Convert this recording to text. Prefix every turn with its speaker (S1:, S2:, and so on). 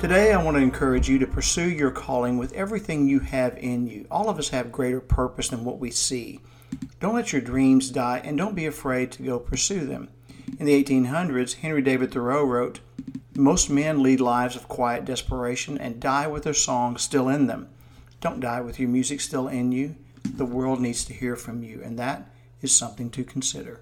S1: Today, I want to encourage you to pursue your calling with everything you have in you. All of us have greater purpose than what we see. Don't let your dreams die and don't be afraid to go pursue them. In the 1800s, Henry David Thoreau wrote, Most men lead lives of quiet desperation and die with their songs still in them. Don't die with your music still in you. The world needs to hear from you, and that is something to consider.